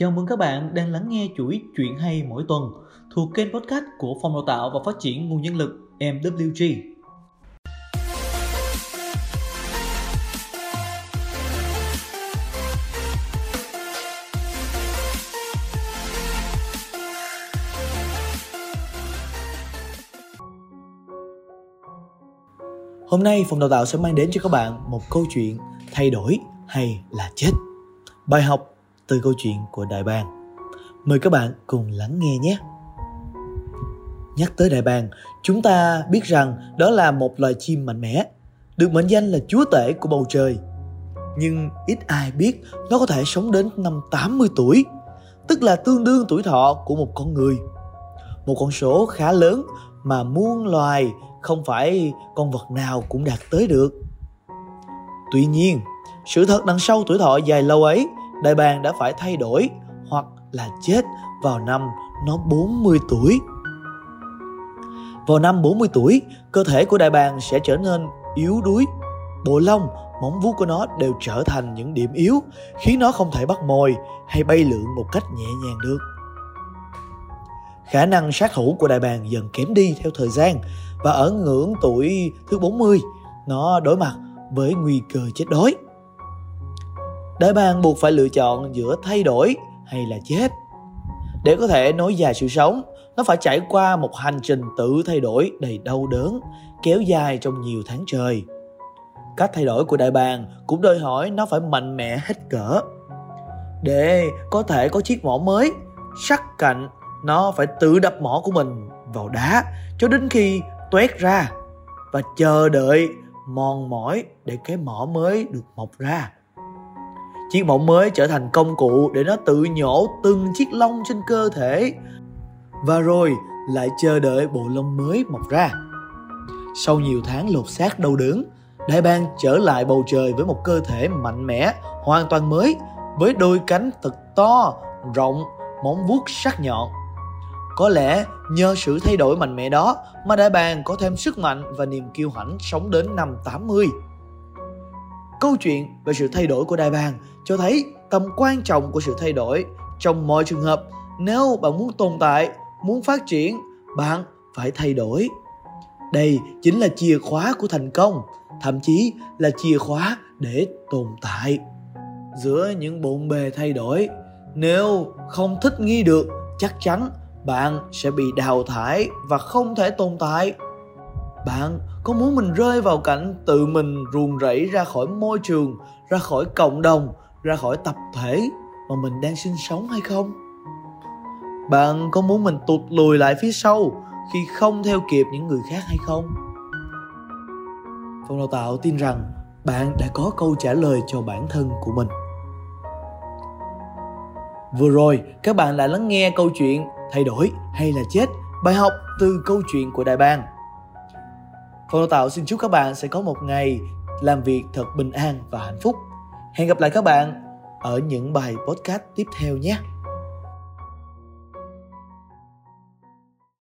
Chào mừng các bạn đang lắng nghe chuỗi chuyện hay mỗi tuần, thuộc kênh podcast của Phòng Đào tạo và Phát triển Nguồn Nhân lực MWG. Hôm nay, Phòng Đào tạo sẽ mang đến cho các bạn một câu chuyện thay đổi hay là chết. Bài học từ câu chuyện của Đại Bàng. Mời các bạn cùng lắng nghe nhé. Nhắc tới Đại Bàng, chúng ta biết rằng đó là một loài chim mạnh mẽ, được mệnh danh là chúa tể của bầu trời. Nhưng ít ai biết nó có thể sống đến năm 80 tuổi, tức là tương đương tuổi thọ của một con người. Một con số khá lớn mà muôn loài không phải con vật nào cũng đạt tới được. Tuy nhiên, sự thật đằng sau tuổi thọ dài lâu ấy đại bàng đã phải thay đổi hoặc là chết vào năm nó 40 tuổi. Vào năm 40 tuổi, cơ thể của đại bàng sẽ trở nên yếu đuối. Bộ lông, móng vuốt của nó đều trở thành những điểm yếu, khiến nó không thể bắt mồi hay bay lượn một cách nhẹ nhàng được. Khả năng sát thủ của đại bàng dần kém đi theo thời gian và ở ngưỡng tuổi thứ 40, nó đối mặt với nguy cơ chết đói đại bạn buộc phải lựa chọn giữa thay đổi hay là chết. Để có thể nối dài sự sống, nó phải trải qua một hành trình tự thay đổi đầy đau đớn, kéo dài trong nhiều tháng trời. Cách thay đổi của đại bàng cũng đòi hỏi nó phải mạnh mẽ hết cỡ. Để có thể có chiếc mỏ mới, sắc cạnh nó phải tự đập mỏ của mình vào đá cho đến khi toét ra và chờ đợi mòn mỏi để cái mỏ mới được mọc ra chiếc mỏng mới trở thành công cụ để nó tự nhổ từng chiếc lông trên cơ thể. Và rồi lại chờ đợi bộ lông mới mọc ra. Sau nhiều tháng lột xác đau đớn đại bàng trở lại bầu trời với một cơ thể mạnh mẽ, hoàn toàn mới, với đôi cánh thật to, rộng, móng vuốt sắc nhọn. Có lẽ nhờ sự thay đổi mạnh mẽ đó mà đại bàng có thêm sức mạnh và niềm kiêu hãnh sống đến năm 80. Câu chuyện về sự thay đổi của đại bàng cho thấy tầm quan trọng của sự thay đổi trong mọi trường hợp. Nếu bạn muốn tồn tại, muốn phát triển, bạn phải thay đổi. Đây chính là chìa khóa của thành công, thậm chí là chìa khóa để tồn tại. Giữa những bộn bề thay đổi, nếu không thích nghi được, chắc chắn bạn sẽ bị đào thải và không thể tồn tại bạn có muốn mình rơi vào cảnh tự mình ruồng rẫy ra khỏi môi trường, ra khỏi cộng đồng, ra khỏi tập thể mà mình đang sinh sống hay không? Bạn có muốn mình tụt lùi lại phía sau khi không theo kịp những người khác hay không? Phòng đào tạo tin rằng bạn đã có câu trả lời cho bản thân của mình. Vừa rồi, các bạn đã lắng nghe câu chuyện thay đổi hay là chết, bài học từ câu chuyện của đại Bang phòng đào tạo xin chúc các bạn sẽ có một ngày làm việc thật bình an và hạnh phúc Hẹn gặp lại các bạn ở những bài podcast tiếp theo nhé.